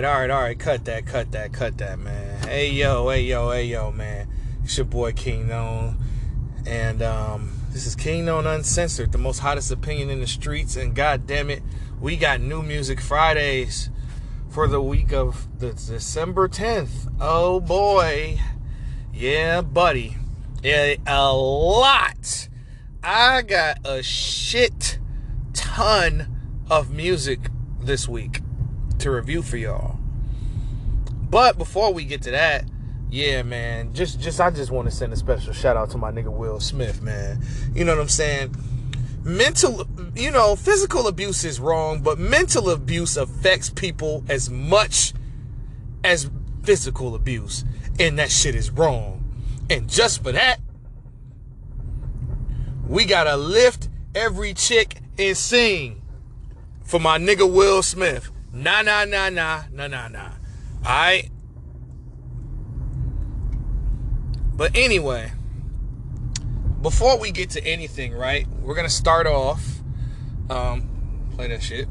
right, all right, all right. Cut that, cut that, cut that, man. Hey yo, hey yo, hey yo, man. It's your boy King Known, and um, this is King Known Uncensored, the most hottest opinion in the streets. And god damn it, we got new music Fridays for the week of the December 10th. Oh boy, yeah, buddy, yeah, a lot. I got a shit ton of music this week to review for y'all. But before we get to that, yeah, man, just just I just want to send a special shout out to my nigga Will Smith, man. You know what I'm saying? Mental, you know, physical abuse is wrong, but mental abuse affects people as much as physical abuse, and that shit is wrong. And just for that, we gotta lift every chick and sing for my nigga Will Smith. Nah, nah, nah, nah, nah, nah, nah. Alright? But anyway, before we get to anything, right? We're gonna start off. Um, play that shit.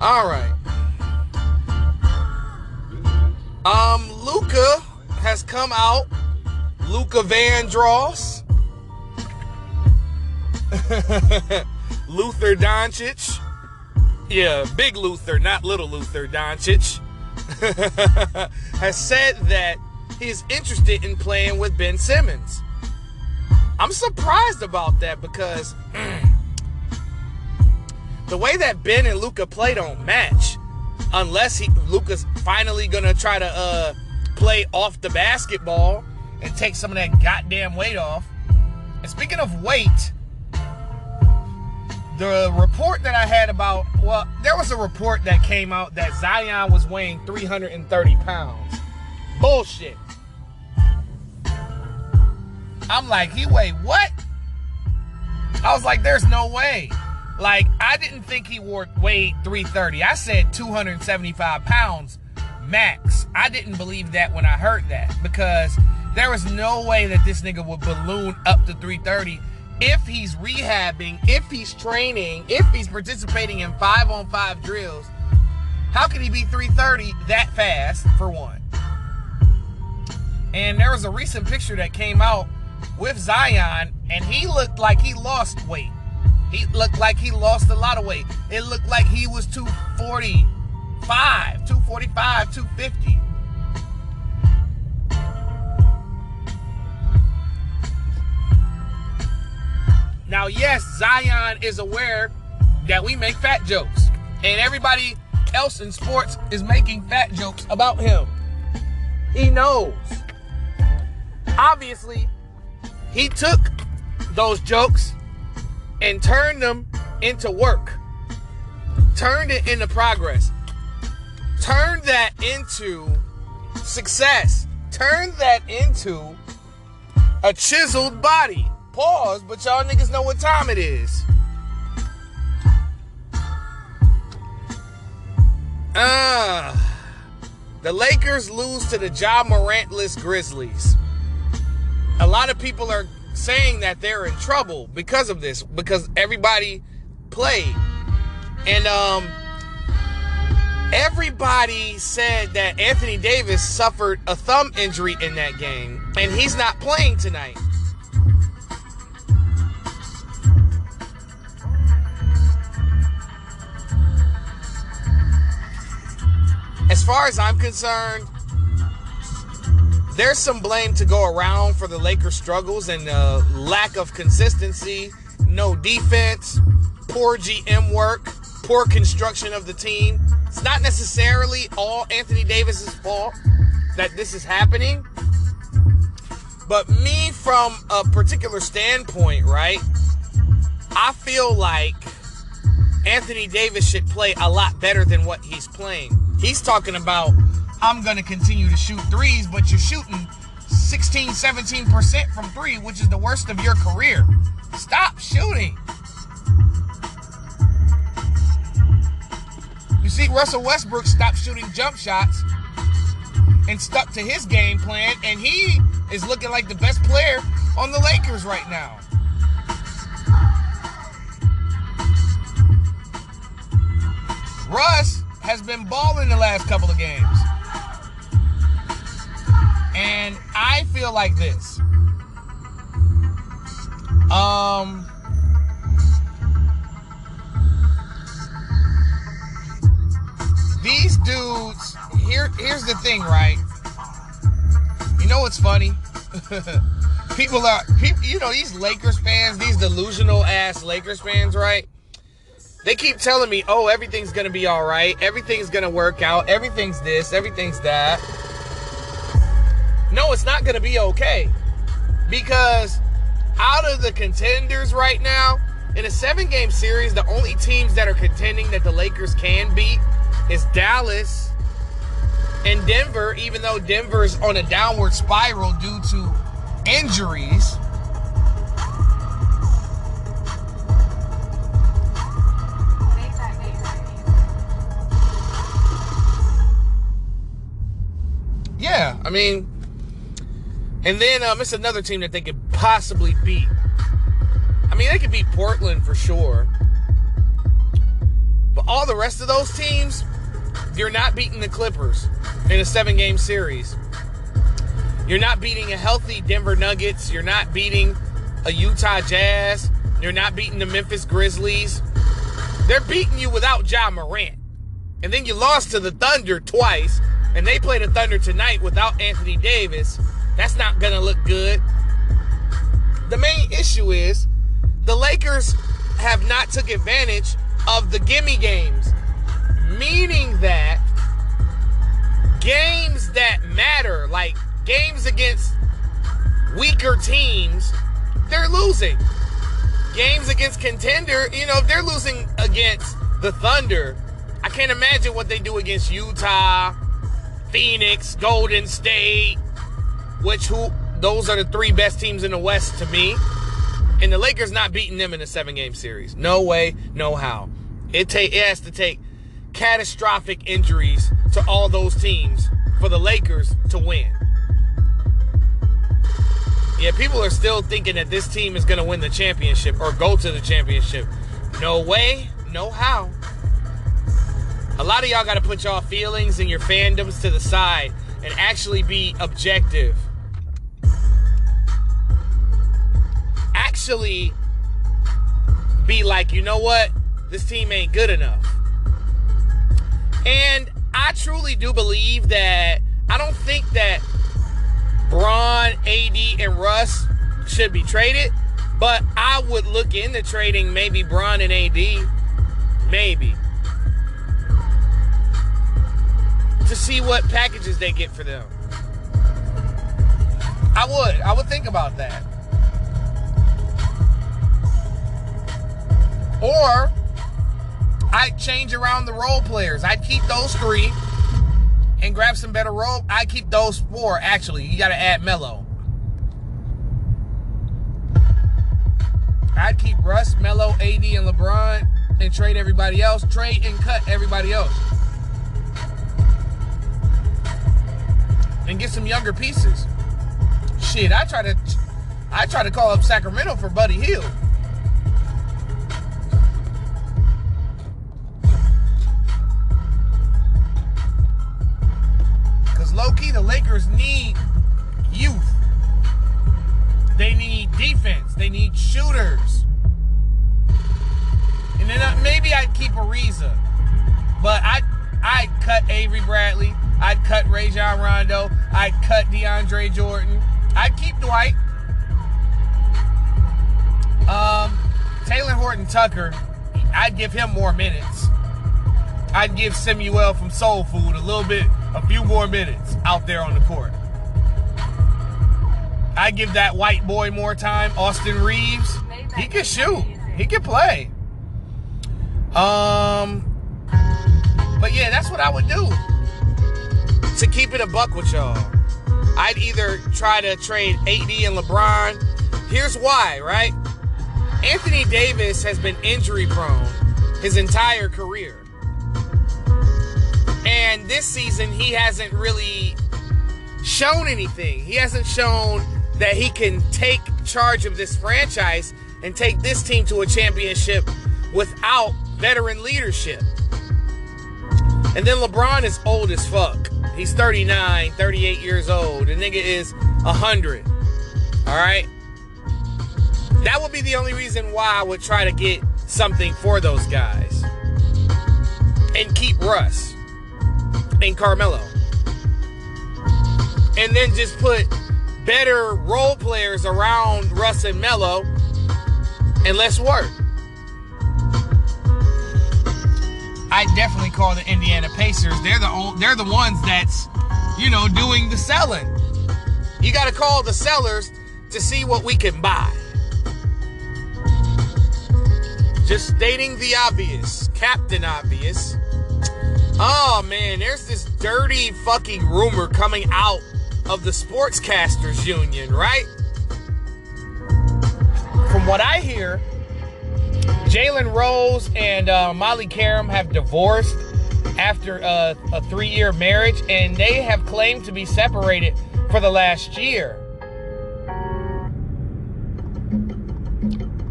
Alright. Um, Luka has come out. Luka Vandross. Luther Doncic. Yeah, big Luther, not little Luther Doncic. has said that he's interested in playing with Ben Simmons. I'm surprised about that because the way that Ben and Luka play don't match. Unless he Luka's finally gonna try to uh, play off the basketball and take some of that goddamn weight off. And speaking of weight, the report that I had about, well, there was a report that came out that Zion was weighing 330 pounds. Bullshit. I'm like, he weighed what? I was like, there's no way. Like, I didn't think he wore, weighed 330. I said 275 pounds max. I didn't believe that when I heard that because there was no way that this nigga would balloon up to 330 if he's rehabbing, if he's training, if he's participating in five on five drills. How could he be 330 that fast, for one? And there was a recent picture that came out with Zion, and he looked like he lost weight. He looked like he lost a lot of weight. It looked like he was 245, 245, 250. Now, yes, Zion is aware that we make fat jokes, and everybody else in sports is making fat jokes about him. He knows. Obviously, he took those jokes and turned them into work, turned it into progress, turned that into success, turned that into a chiseled body. Pause, but y'all niggas know what time it is. Ah. The Lakers lose to the Ja Morantless Grizzlies. A lot of people are saying that they're in trouble because of this, because everybody played. And um everybody said that Anthony Davis suffered a thumb injury in that game, and he's not playing tonight. As far as I'm concerned, there's some blame to go around for the Lakers' struggles and uh, lack of consistency, no defense, poor GM work, poor construction of the team. It's not necessarily all Anthony Davis's fault that this is happening. But me, from a particular standpoint, right? I feel like Anthony Davis should play a lot better than what he's playing. He's talking about, I'm going to continue to shoot threes, but you're shooting 16, 17% from three, which is the worst of your career. Stop shooting. You see, Russell Westbrook stopped shooting jump shots and stuck to his game plan, and he is looking like the best player on the Lakers right now. Russ has been balling the last couple of games. And I feel like this. Um These dudes, here here's the thing, right? You know what's funny? people are people, you know, these Lakers fans, these delusional ass Lakers fans, right? They keep telling me, oh, everything's gonna be all right, everything's gonna work out, everything's this, everything's that. No, it's not gonna be okay. Because out of the contenders right now, in a seven game series, the only teams that are contending that the Lakers can beat is Dallas and Denver, even though Denver is on a downward spiral due to injuries. Yeah, I mean, and then um, it's another team that they could possibly beat. I mean, they could beat Portland for sure. But all the rest of those teams, you're not beating the Clippers in a seven game series. You're not beating a healthy Denver Nuggets. You're not beating a Utah Jazz. You're not beating the Memphis Grizzlies. They're beating you without Ja Morant. And then you lost to the Thunder twice, and they play the Thunder tonight without Anthony Davis. That's not going to look good. The main issue is the Lakers have not took advantage of the gimme games, meaning that games that matter, like games against weaker teams, they're losing. Games against contender, you know, if they're losing against the Thunder, I can't imagine what they do against Utah, Phoenix, Golden State, which who those are the three best teams in the West to me. And the Lakers not beating them in a seven game series. No way, no how. It take it has to take catastrophic injuries to all those teams for the Lakers to win. Yeah, people are still thinking that this team is going to win the championship or go to the championship. No way, no how. A lot of y'all got to put y'all feelings and your fandoms to the side and actually be objective. Actually be like, you know what? This team ain't good enough. And I truly do believe that I don't think that Bron, AD, and Russ should be traded, but I would look into trading maybe Bron and AD. Maybe. To see what packages they get for them. I would. I would think about that. Or I'd change around the role players. I'd keep those three and grab some better role. I'd keep those four, actually. You got to add Melo. I'd keep Russ, Melo, AD, and LeBron and trade everybody else. Trade and cut everybody else. And get some younger pieces. Shit, I try to I try to call up Sacramento for Buddy Hield. low key, the Lakers need youth. They need defense. They need shooters. And then uh, maybe I'd keep Ariza. But I'd, I'd cut Avery Bradley. I'd cut Rajon Rondo. I'd cut DeAndre Jordan. I'd keep Dwight. Um, Talen Horton Tucker, I'd give him more minutes. I'd give Samuel from Soul Food a little bit, a few more minutes out there on the court. I give that white boy more time. Austin Reaves. he can shoot. He can play. Um, but yeah, that's what I would do. To keep it a buck with y'all, I'd either try to trade AD and LeBron. Here's why, right? Anthony Davis has been injury prone his entire career. And this season, he hasn't really shown anything. He hasn't shown that he can take charge of this franchise and take this team to a championship without veteran leadership. And then LeBron is old as fuck. He's 39, 38 years old. The nigga is 100. All right? That would be the only reason why I would try to get something for those guys. And keep Russ and Carmelo. And then just put better role players around Russ and Melo and let's work. I definitely call the Indiana Pacers. They're the old, they're the ones that's, you know, doing the selling. You got to call the sellers to see what we can buy. Just stating the obvious, Captain Obvious. Oh man, there's this dirty fucking rumor coming out of the Sportscasters Union, right? From what I hear, Jalen Rose and uh, Molly Qerim have divorced after uh, a three year marriage, and they have claimed to be separated for the last year.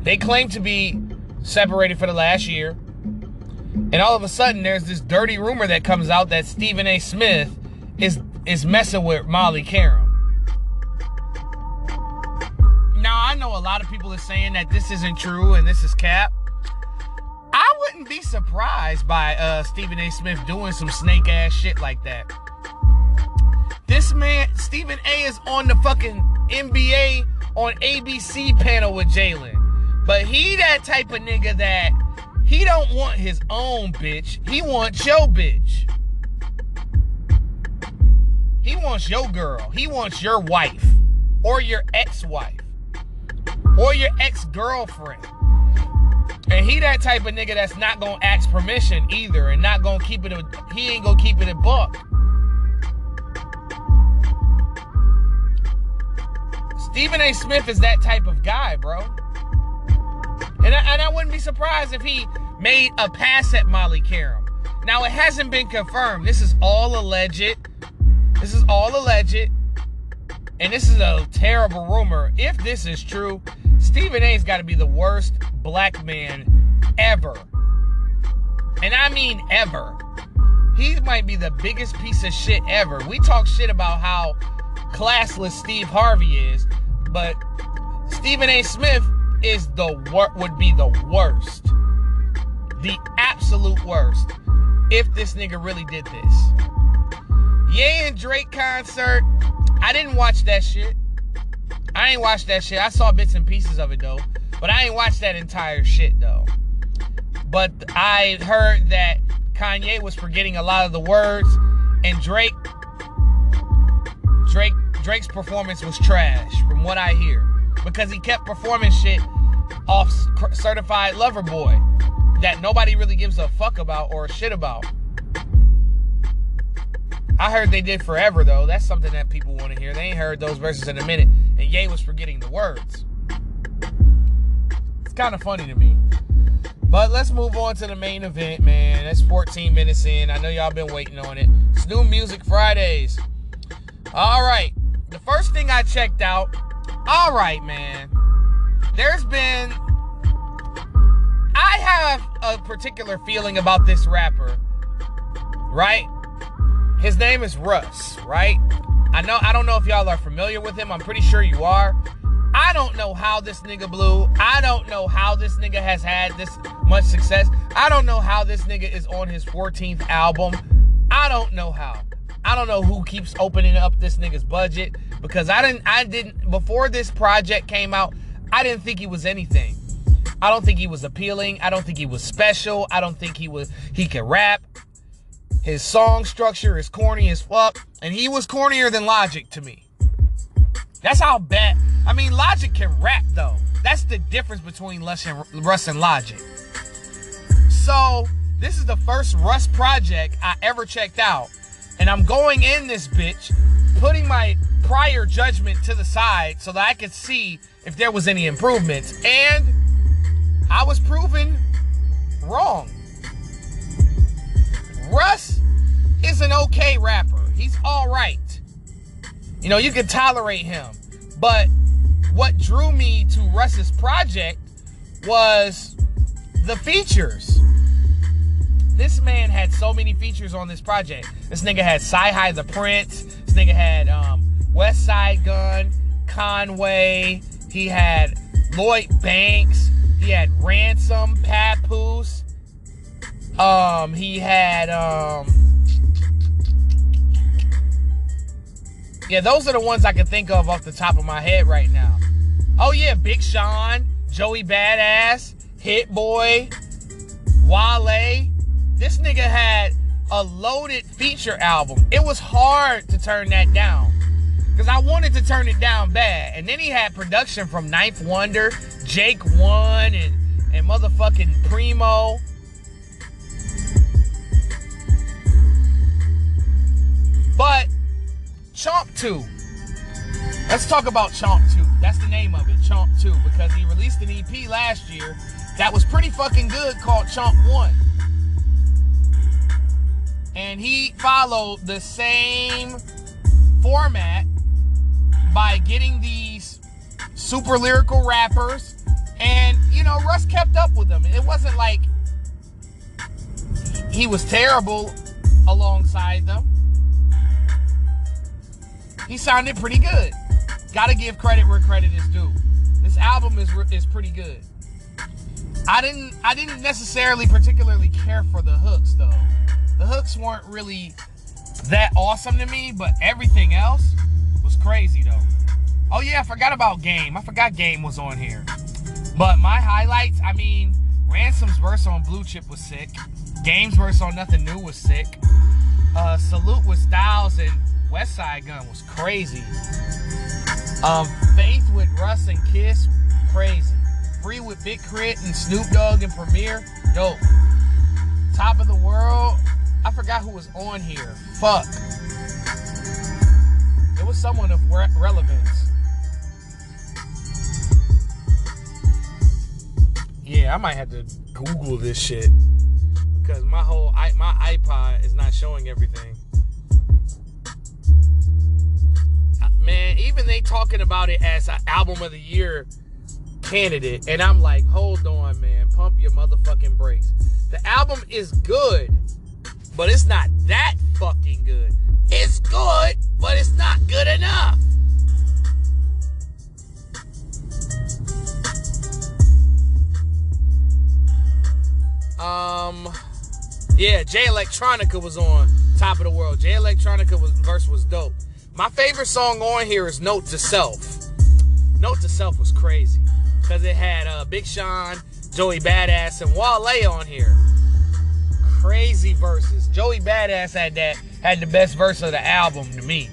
They claim to be separated for the last year. And all of a sudden, there's this dirty rumor that comes out that Stephen A. Smith is is messing with Molly Qerim. I know a lot of people are saying that this isn't true and this is cap. I wouldn't be surprised by uh, Stephen A. Smith doing some snake ass shit like that. This man, Stephen A. is on the fucking NBA on ABC panel with Jalen. But he that type of nigga that he don't want his own bitch. He wants your bitch. He wants your girl. He wants your wife. Or your ex-wife. Or your ex-girlfriend. And he that type of nigga that's not gonna ask permission either and not gonna keep it a, he ain't gonna keep it a buck. Stephen A. Smith is that type of guy, bro. And I, and I wouldn't be surprised if he made a pass at Molly Qerim. Now, it hasn't been confirmed. This is all alleged. This is all alleged. And this is a terrible rumor. If this is true, Stephen A's got to be the worst black man ever. And I mean ever. He might be the biggest piece of shit ever. We talk shit about how classless Steve Harvey is, but Stephen A. Smith is the wor- would be the worst. The absolute worst. If this nigga really did this. Ye and Drake concert. I didn't watch that shit. I ain't watched that shit. I saw bits and pieces of it though. But I ain't watched that entire shit though. But I heard that Kanye was forgetting a lot of the words and Drake Drake Drake's performance was trash from what I hear because he kept performing shit off certified lover boy that nobody really gives a fuck about or shit about. I heard they did forever though. That's something that people want to hear. They ain't heard those verses in a minute, and Ye was forgetting the words. It's kind of funny to me. But let's move on to the main event, man. That's 14 minutes in. I know y'all been waiting on it. It's new music Fridays. All right. The first thing I checked out. All right, man. There's been I have a particular feeling about this rapper, right? His name is Russ, right? I know I don't know if y'all are familiar with him. I'm pretty sure you are. I don't know how this nigga blew. I don't know how this nigga has had this much success. I don't know how this nigga is on his 14th album. I don't know how. I don't know who keeps opening up this nigga's budget because I didn't I didn't before this project came out, I didn't think he was anything. I don't think he was appealing. I don't think he was special. I don't think he was he could rap. His song structure is corny as fuck, and he was cornier than Logic to me. That's how bad. I mean, Logic can rap though. That's the difference between Russ and, Russ and Logic. So this is the first Russ project I ever checked out, and I'm going in this bitch, putting my prior judgment to the side so that I could see if there was any improvements, and I was proven wrong. Russ is an okay rapper. He's all right. You know, you can tolerate him. But what drew me to Russ's project was the features. This man had so many features on this project. This nigga had CyHi the Prince. This nigga had um, Westside Gun, Conway. He had Lloyd Banks. He had Ransom, Papoose. Um, he had um, Yeah, those are the ones I can think of off the top of my head right now. Oh yeah, Big Sean, Joey Badass, Hit Boy, Wale. This nigga had a loaded feature album. It was hard to turn that down. Cause I wanted to turn it down bad. And then he had production from Ninth Wonder, Jake One, and, and motherfucking Primo. But Chomp 2. Let's talk about Chomp 2. That's the name of it, Chomp 2, because he released an EP last year that was pretty fucking good called Chomp 1. And he followed the same format by getting these super lyrical rappers. And, you know, Russ kept up with them. It wasn't like he was terrible alongside them he sounded pretty good. Gotta give credit where credit is due. This album is is pretty good. I didn't I didn't necessarily particularly care for the hooks though. The hooks weren't really that awesome to me, but everything else was crazy though. Oh yeah, I forgot about Game. I forgot Game was on here. But my highlights, I mean, Ransom's verse on Blue Chip was sick. Game's verse on Nothing New was sick. Uh, Salute with Styles and Westside Gun was crazy. Um, Faith with Russ and Kiss, crazy. Free with Big K.R.I.T. and Snoop Dogg and Premier, dope. Top of the World, I forgot who was on here. Fuck. It was someone of re- relevance. Yeah, I might have to Google this shit because my whole my iPod is not showing everything. Man, even they talking about it as an album of the year candidate, and I'm like, hold on, man, pump your motherfucking brakes. The album is good, but it's not that fucking good. It's good, but it's not good enough. Um, yeah, Jay Electronica was on top of the world. Jay Electronica was verse was dope. My favorite song on here is Note to Self. Note to Self was crazy because it had uh, Big Sean, Joey Badass, and Wale on here. Crazy verses. Joey Badass had that had the best verse of the album to me.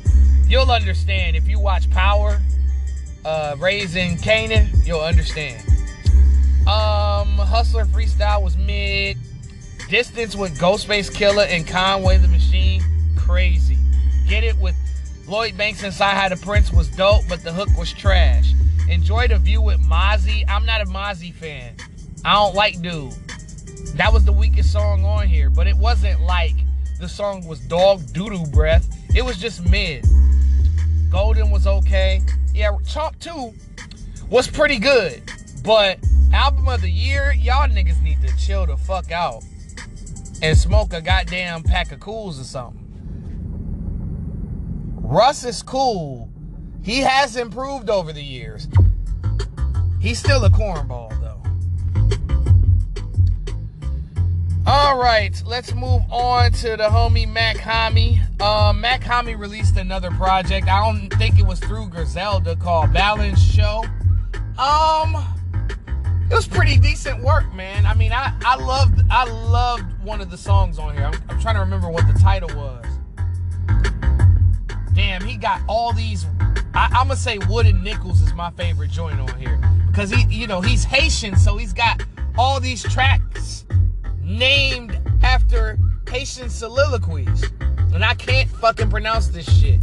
You'll understand if you watch Power, uh, Raising Kanan. You'll understand. Um, Hustler Freestyle was mid. Distance with Ghostface Killah and Conway the Machine, crazy. Get it with Lloyd Banks inside CyHi the Prince was dope, but the hook was trash. Enjoy the view with Mozzy. I'm not a Mozzy fan. I don't like dude. That was the weakest song on here, but it wasn't like the song was dog doodoo breath. It was just mid. Golden was okay. Yeah, Chomp 2 was pretty good. But album of the year, y'all niggas need to chill the fuck out and smoke a goddamn pack of cools or something. Russ is cool. He has improved over the years. He's still a cornball, though. All right, let's move on to the homie Mach-Hommy. Um, Mach-Hommy released another project. I don't think it was through Griselda called Balens Cho. Um, it was pretty decent work, man. I mean, I I loved I loved one of the songs on here. I'm, I'm trying to remember what the title was. Damn, he got all these. I, I'm gonna say Wooden Nickels is my favorite joint on here because he, you know, he's Haitian, so he's got all these tracks named after Haitian soliloquies, and I can't fucking pronounce this shit.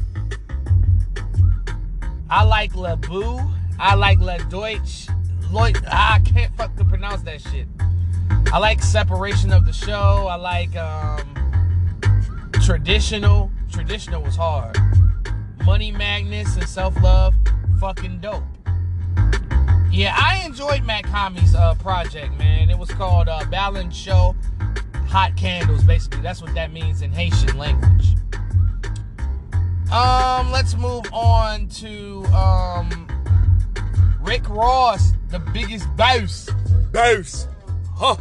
I like Le Boo. I like Le Deutsch. Lloyd, I can't fucking pronounce that shit. I like separation of the show. I like um, traditional. Traditional was hard. Money Magnus and Self Love, fucking dope. Yeah, I enjoyed Mach-Hommy's uh, project, man. It was called uh, Balens Cho Hot Candles, basically. That's what that means in Haitian language. Um, let's move on to um Rick Ross, the biggest boss. Boss. Huh.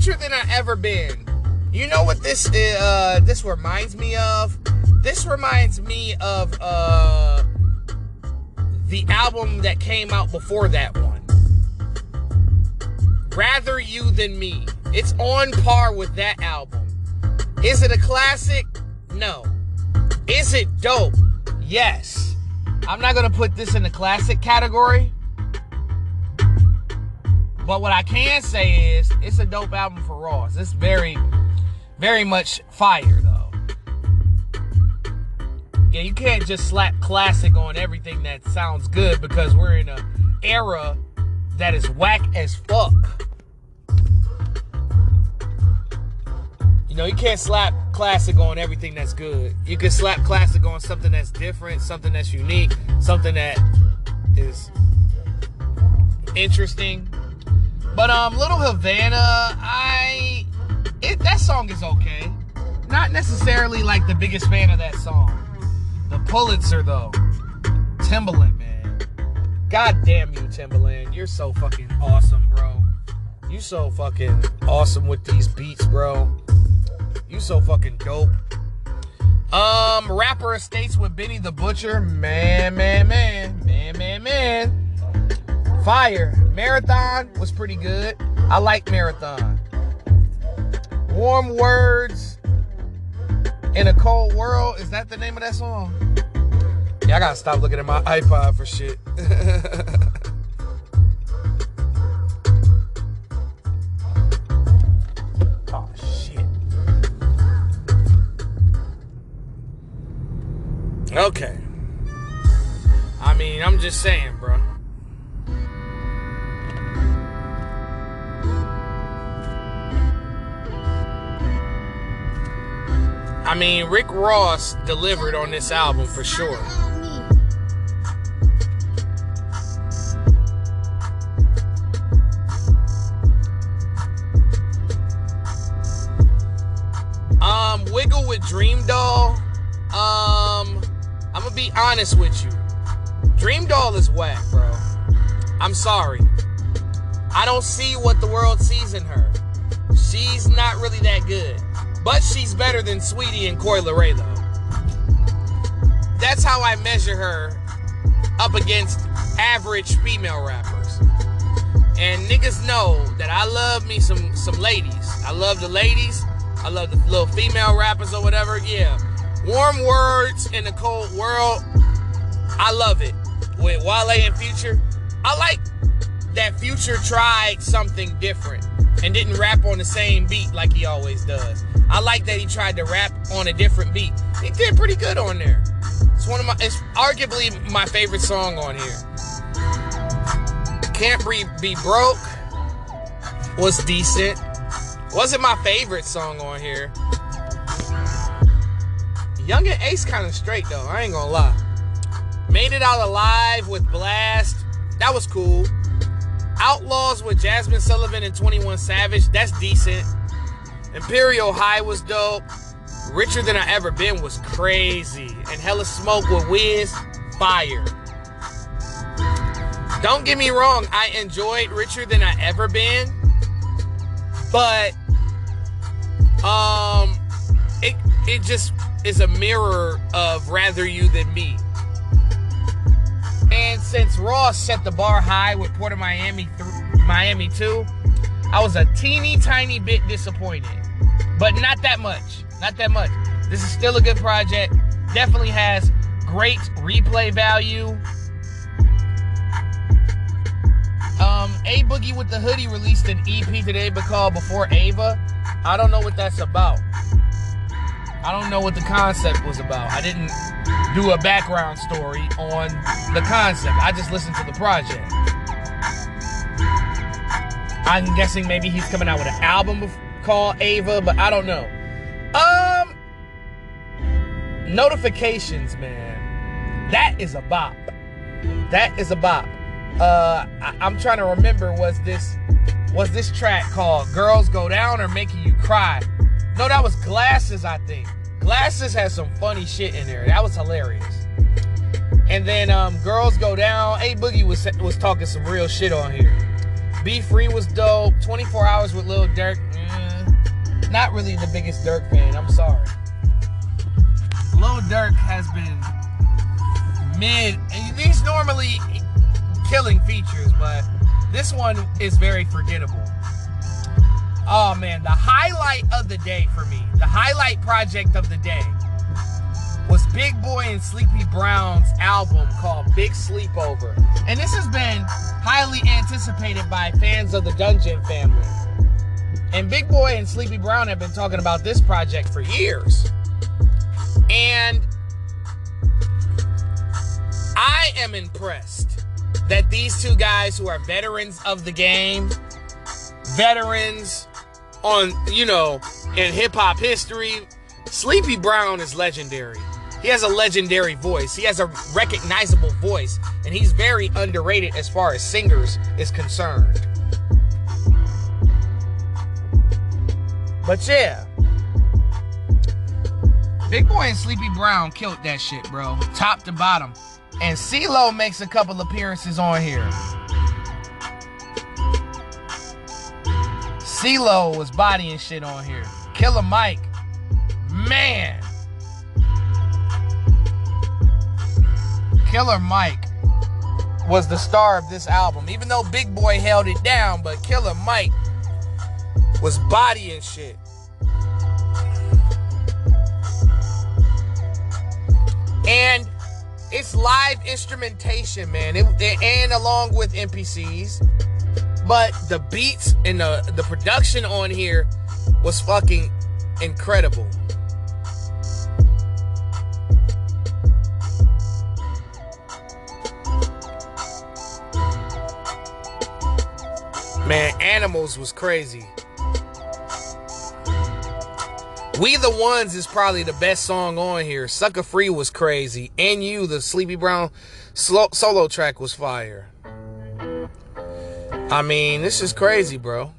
Richer than I ever been. You know what this uh this reminds me of? This reminds me of uh the album that came out before that one. Rather You Than Me. It's on par with that album. Is it a classic? No. Is it dope? Yes. I'm not going to put this in the classic category. But what I can say is it's a dope album for Ross. It's very, very much fire, though. Yeah, you can't just slap classic on everything that sounds good because we're in a era that is whack as fuck. You know, you can't slap classic on everything that's good. You can slap classic on something that's different, something that's unique, something that is interesting. But um Little Havana, I it that song is okay. Not necessarily like the biggest fan of that song. The Pulitzer, though. Timbaland, man. God damn you, Timbaland. You're so fucking awesome, bro. You so fucking awesome with these beats, bro. You so fucking dope. Um, rapper estates with Benny the Butcher. Man, man, man. Man, man, man. Fire. Marathon was pretty good. I like Marathon. Warm Words in a Cold World. Is that the name of that song? Yeah, I gotta stop looking at my iPod for shit. oh, shit. Okay. I mean, I'm just saying, bro. Mean, Rick Ross delivered on this album for sure. Um, Wiggle with Dream Doll. Um, I'm gonna be honest with you. Dream Doll is whack, bro. I'm sorry. I don't see what the world sees in her. She's not really that good. But she's better than Saweetie and Coi Leray, though. That's how I measure her up against average female rappers. And niggas know that I love me some some ladies. I love the ladies. I love the little female rappers or whatever. Yeah. Warm words in the cold world. I love it. With Wale and Future. I like that Future tried something different and didn't rap on the same beat like he always does. I like that he tried to rap on a different beat. He did pretty good on there. It's one of my it's arguably my favorite song on here. Can't Be, be Broke was decent. Wasn't my favorite song on here. Young and Ace kind of straight though, I ain't gonna lie. Made It Out Alive with Blxst. That was cool. Outlaws with Jazmine Sullivan and 21 Savage. That's decent. Imperial High was dope. Richer Than I Ever Been was crazy. And Hella Smoke with Wiz, fire. Don't get me wrong, I enjoyed Richer Than I Ever Been. But, um, it it just is a mirror of rather you than me. And since Ross set the bar high with Port of Miami Miami 2, I was a teeny tiny bit disappointed. But not that much. Not that much. This is still a good project. Definitely has great replay value. Um, A Boogie with the Hoodie released an EP today called Before Ava. I don't know what that's about. I don't know what the concept was about. I didn't do a background story on the concept. I just listened to the project. I'm guessing maybe he's coming out with an album called Ava, but I don't know. Um, notifications, man. That is a bop. That is a bop. Uh, I, I'm trying to remember. Was this was this track called "Girls Go Down" or "Making You Cry"? No, that was Glasses, I think. Glasses has some funny shit in there. That was hilarious. And then um, Girls Go Down. A Boogie was was talking some real shit on here. Be Free was dope. 24 Hours with Lil Durk. Mm, not really the biggest Durk fan. I'm sorry. Lil Durk has been mid. He's normally killing features, but this one is very forgettable. Oh man, the highlight of the day for me, the highlight project of the day was Big Boi and Sleepy Brown's album called Big Sleepover. And this has been highly anticipated by fans of the Dungeon family. And Big Boi and Sleepy Brown have been talking about this project for years. And I am impressed that these two guys who are veterans of the game, veterans on, you know, in hip hop history, Sleepy Brown is legendary. He has a legendary voice. He has a recognizable voice, and he's very underrated as far as singers is concerned. But yeah, Big Boi and Sleepy Brown killed that shit, bro, top to bottom. And CeeLo makes a couple appearances on here. CeeLo was bodying shit on here. Killer Mike, man. Killer Mike was the star of this album. Even though Big Boi held it down, but Killer Mike was bodying shit. And it's live instrumentation, man. It, and along with MPCs. But the beats and the, the production on here was fucking incredible. Man, Animals was crazy. We the Ones is probably the best song on here. Sucker Free was crazy. And You, the Sleepy Brown solo track was fire. I mean, this is crazy, bro.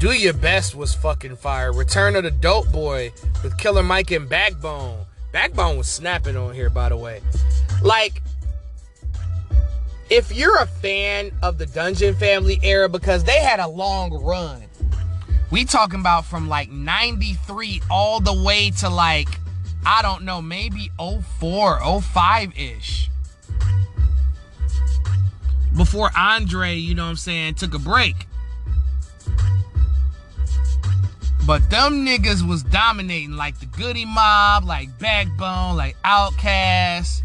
Do Your Best was fucking fire. Return of the Dope Boy with Killer Mike and Backbone. Backbone was snapping on here, by the way. Like, if you're a fan of the Dungeon Family era, because they had a long run, we talking about from like 93 all the way to like, I don't know, maybe 04, 05 ish. Before Andre, you know what I'm saying, took a break. But them niggas was dominating like the Goodie Mob, like Backbone, like Outkast.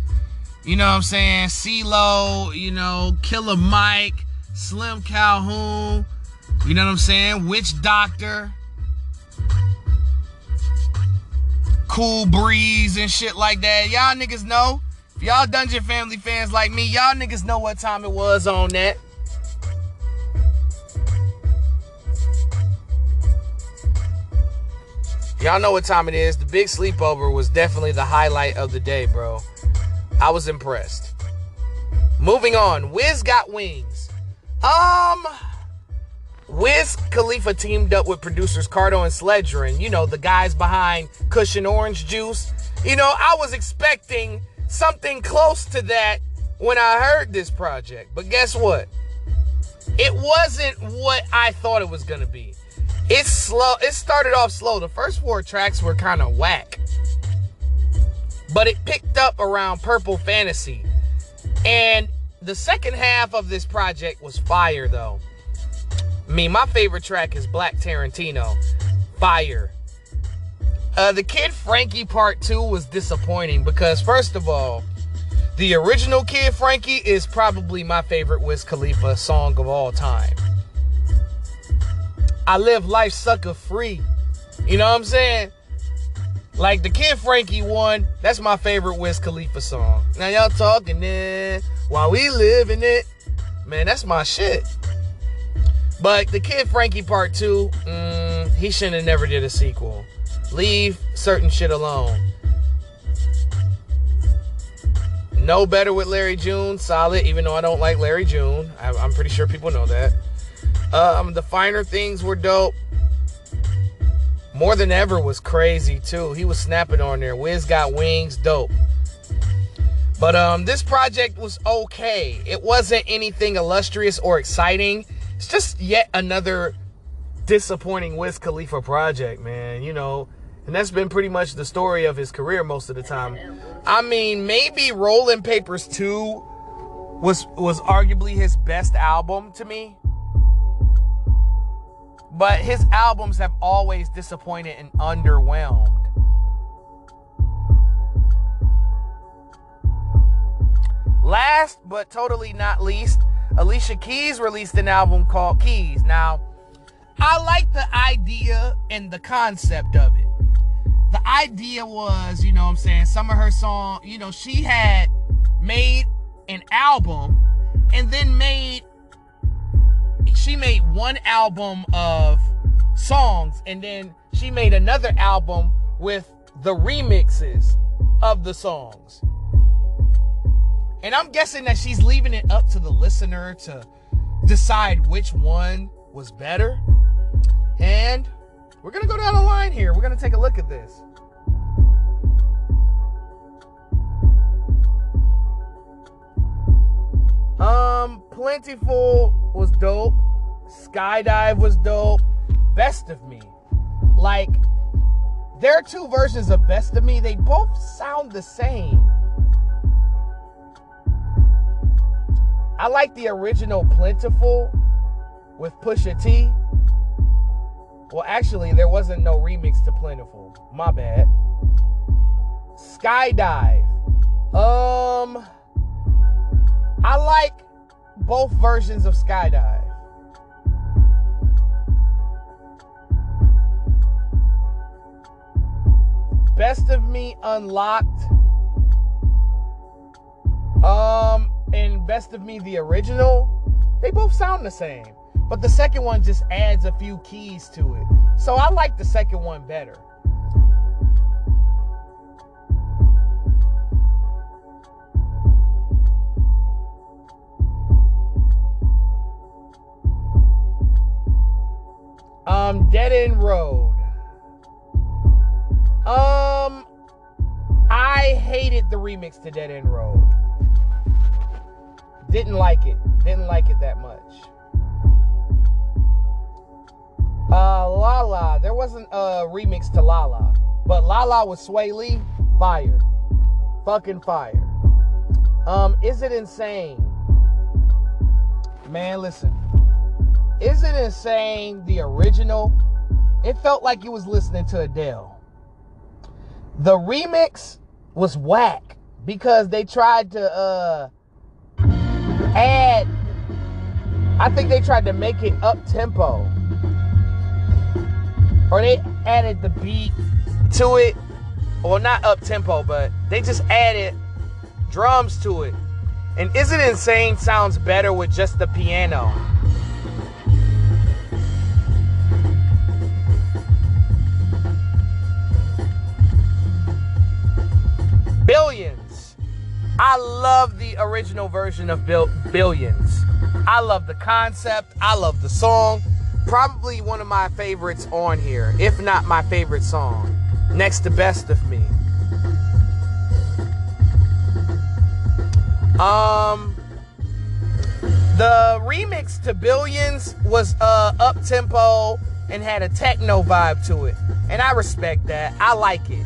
You know what I'm saying? CeeLo, you know, Killer Mike, Slim Calhoun. You know what I'm saying? Witch Doctor. Cool Breeze and shit like that. Y'all niggas know. If y'all Dungeon Family fans like me, y'all niggas know what time it was on that. Y'all know what time it is. The big sleepover was definitely the highlight of the day, bro. I was impressed. Moving on, Wiz got wings. Um, Wiz Khalifa teamed up with producers Cardo and Sledgren, you know, the guys behind Kush and Orange Juice. You know, I was expecting something close to that when I heard this project. But guess what? it wasn't what I thought it was gonna be. It's slow. It started off slow. The first four tracks were kind of whack, but it picked up around Purple Fantasy, and the second half of this project was fire though. Mean, my favorite track is Black Tarantino. Fire. Uh, the Kid Frankie part two was disappointing because, first of all, the original Kid Frankie is probably my favorite Wiz Khalifa song of all time. I live life sucker free. You know what I'm saying? Like the Kid Frankie one, that's my favorite Wiz Khalifa song. Now y'all talking then while we living it. Man, that's my shit. But the Kid Frankie part two, mm, he shouldn't have never did a sequel. Leave certain shit alone. No better with Larry June, solid. Even though I don't like Larry June, I, am pretty sure people know that. Um, the finer things were dope. More than ever was crazy too. He was snapping on there. Wiz got wings, dope. But um, this project was okay. It wasn't anything illustrious or exciting. It's just yet another disappointing Wiz Khalifa project, man. You know, and that's been pretty much the story of his career most of the time. I mean, maybe Rolling Papers 2 was was arguably his best album to me. But his albums have always disappointed and underwhelmed. Last but totally not least, Alicia Keys released an album called Keys. Now, I like the idea and the concept of it. The idea was, you know what I'm saying, some of her song, you know, she had made an album and then made she made one album of songs and then she made another album with the remixes of the songs. And I'm guessing that she's leaving it up to the listener to decide which one was better. And we're going to go down the line here. We're going to take a look at this. Um, Plentiful was dope. Skydive was dope. Best of Me. Like, there are two versions of Best of Me. They both sound the same. I like the original Plentiful with Pusha T. Well, actually, there wasn't no remix to Plentiful. My bad. Skydive. Um, I like both versions of Skydive. Best of Me Unlocked. Um, and Best of Me, the original, they both sound the same. But the second one just adds a few keys to it. So I like the second one better. Um, Dead End Road. Um, I hated the remix to Dead End Road. Didn't like it. Didn't like it that much. Uh, Lala. There wasn't a remix to Lala, but Lala with Swae Lee, fire, fucking fire. Um, is it insane? Man, listen. Is it insane? The original, it felt like you was listening to Adele. The remix was whack because they tried to uh add I think they tried to make it up tempo. Or they added the beat to it. Well, not up tempo, but they just added drums to it. And Is It Insane sounds better with just the piano. I love the original version of Bill- Billions. I love the concept. I love the song. Probably one of my favorites on here, if not my favorite song, next to Best of Me. Um, The remix to Billions was uh, up tempo and had a techno vibe to it. And I respect that. I like it.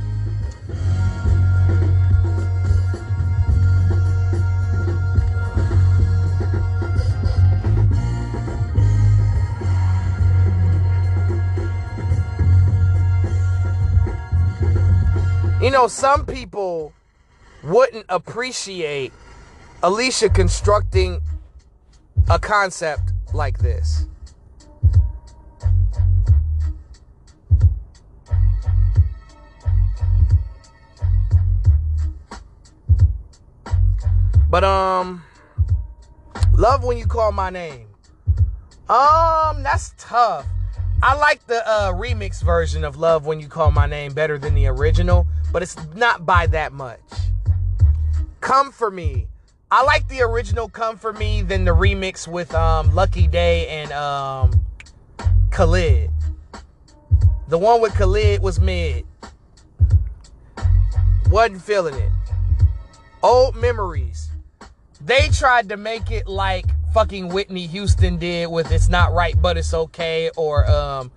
You know, some people wouldn't appreciate Alicia constructing a concept like this. But um love when you call my name. Um that's tough. I like the uh, remix version of Love When You Call My Name better than the original, but it's not by that much. Come For Me. I like the original Come For Me than the remix with um, Lucky Daye and um, Khalid. The one with Khalid was mid. Wasn't feeling it. Old Memories. They tried to make it like fucking Whitney Houston did with It's Not Right But It's Okay or um,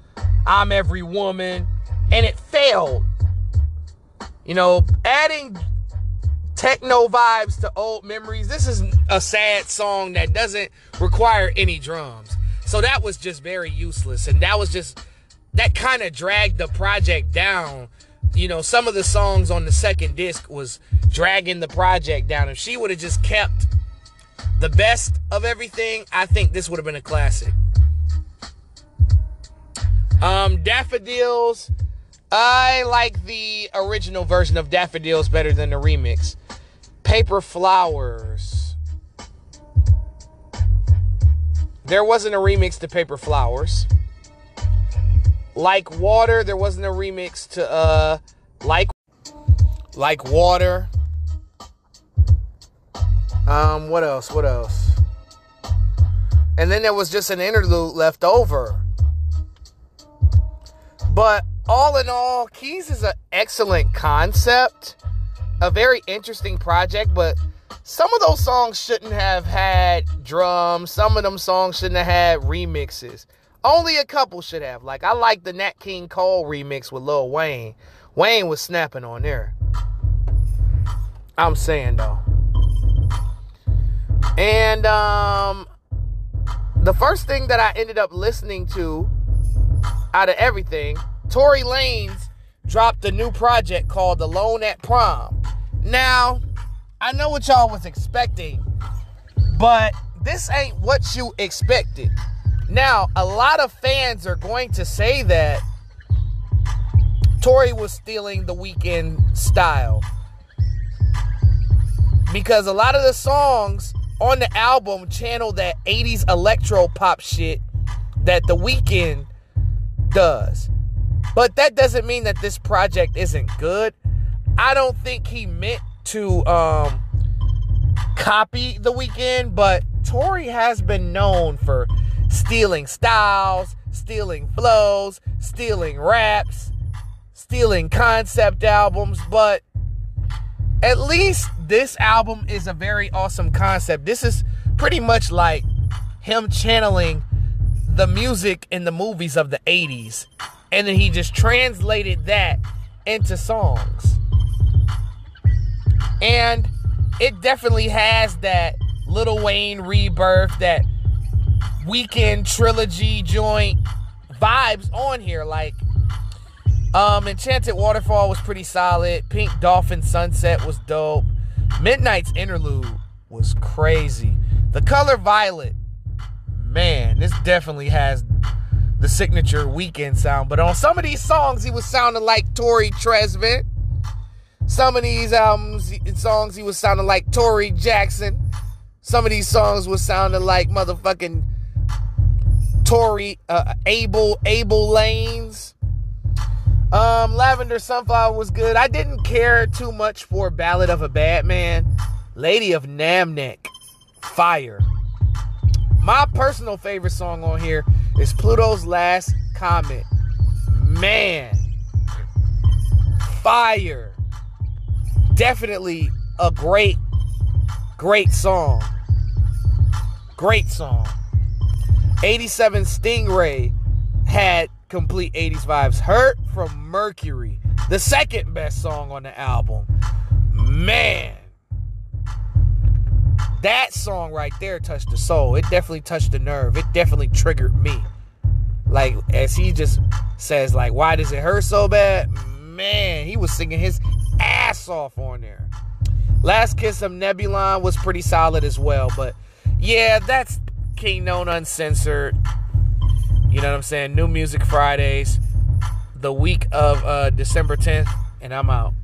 I'm Every Woman. And it failed. You know, adding techno vibes to old memories. This is a sad song that doesn't require any drums. So that was just very useless. And that was just, that kind of dragged the project down. You know, some of the songs on the second disc was dragging the project down. If she would have just kept the best of everything, I think this would have been a classic. Um, Daffodils. I like the original version of Daffodils better than the remix. Paper Flowers. There wasn't a remix to Paper Flowers. Like Water, there wasn't a remix to uh Like Like Water. Um, what else? What else? And then there was just an interlude left over. But all in all, Keys is an excellent concept, a very interesting project, but some of those songs shouldn't have had drums. Some of them songs shouldn't have had remixes. Only a couple should have. Like I like the Nat King Cole remix with Lil Wayne. Wayne was snapping on there. I'm saying though. And um, the first thing that I ended up listening to out of everything, Tory Lanez dropped a new project called Alone at Prom. Now, I know what y'all was expecting, but this ain't what you expected. Now, a lot of fans are going to say that Tory was stealing the Weeknd style. Because a lot of the songs on the album channel that 80s electro pop shit that The Weeknd does. But that doesn't mean that this project isn't good. I don't think he meant to um, copy The Weeknd, but Tory has been known for stealing styles, stealing flows, stealing raps, stealing concept albums, but at least this album is a very awesome concept. This is pretty much like him channeling the music in the movies of the 80s. And then he just translated that into songs. And it definitely has that Lil Wayne rebirth, that Weeknd trilogy joint vibes on here. Like, um, Enchanted Waterfall was pretty solid. Pink Dolphin Sunset was dope. Midnight's interlude was crazy. The color violet, man, this definitely has the signature Weeknd sound. But on some of these songs, he was sounding like Tori Tresevitt. Some of these albums, songs, he was sounding like Tory Jackson. Some of these songs was sounding like motherfucking Tory uh, Abel Abel Lanez. Um, Lavender Sunflower was good. I didn't care too much for Ballad of a Bad Man. Lady of Namek, fire. My personal favorite song on here is Pluto's Last Comet. Man, fire. Definitely a great, great song. Great song. 87 Stingray had complete 80s vibes. Hurt from Mercury, the second best song on the album. Man, that song right there touched the soul. It definitely touched the nerve. It definitely triggered me. Like as he just says, like, why does it hurt so bad? Man, he was singing his ass off on there. Last Kiss of Nebulon was pretty solid as well, but yeah, that's Kingknown Uncensored. You know what I'm saying? New Music Fridays, the week of uh, December 10th, and I'm out.